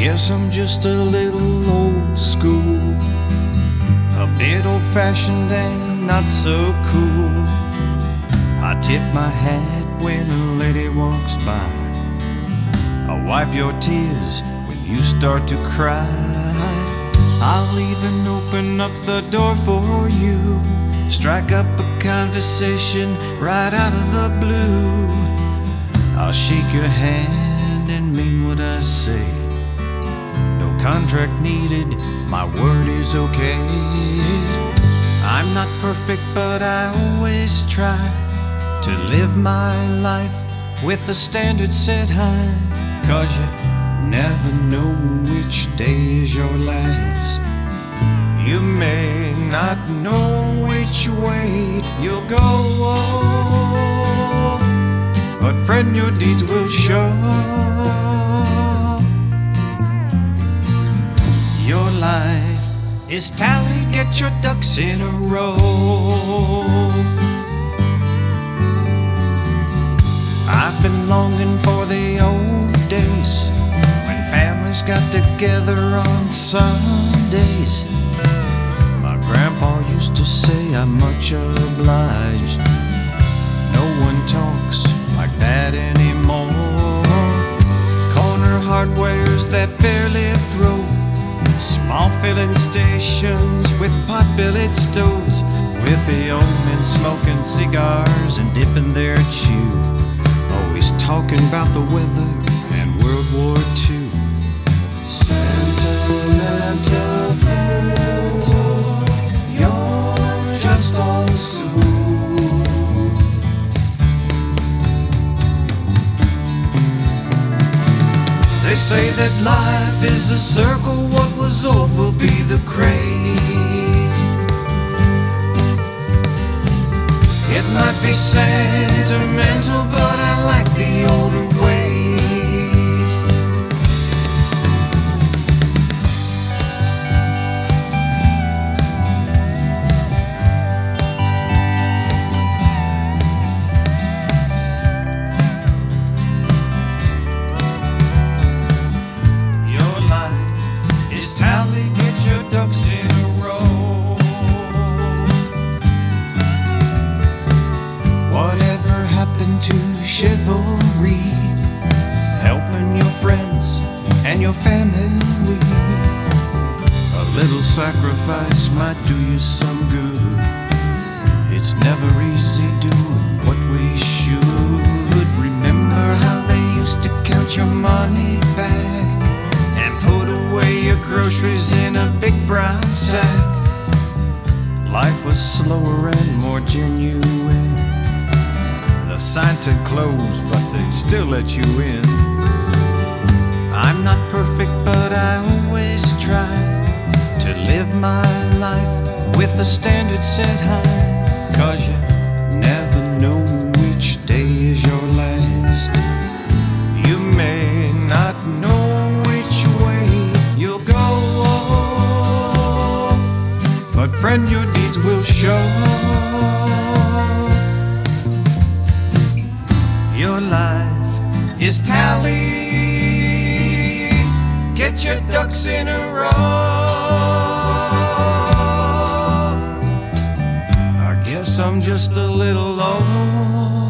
guess I'm just a little old school. A bit old fashioned and not so cool. I tip my hat when a lady walks by. I wipe your tears when you start to cry. I'll even open up the door for you. Strike up a conversation right out of the blue. I'll shake your hand and mean what I say. Contract needed, my word is okay. I'm not perfect, but I always try to live my life with a standard set high. Cause you never know which day is your last. You may not know which way you'll go, but friend, your deeds will show. Your life is tallied, get your ducks in a row. I've been longing for the old days when families got together on Sundays. My grandpa used to say, I'm much obliged. No one talks like that anymore. Corner hardwares that barely throw. Small filling stations with pot bellied stoves. With the old men smoking cigars and dipping their chew. Always talking about the weather and World War II. Sentimental you're just old school. They say that life is a circle, was old will be the craze. It might be sentimental, chivalry? Helping your friends and your family. A little sacrifice might do you some good. It's never easy doing what we should. Remember how they used to count your money back and put away your groceries in a big brown sack. Life was slower and more genuine. Signs had closed, but they'd still let you in. I'm not perfect, but I always try to live my life with a standard set high. Cause you never know which day is your last. You may not know which way you'll go, but friend, your deeds will show. Your life is tally. Get your ducks in a row. I guess I'm just a little old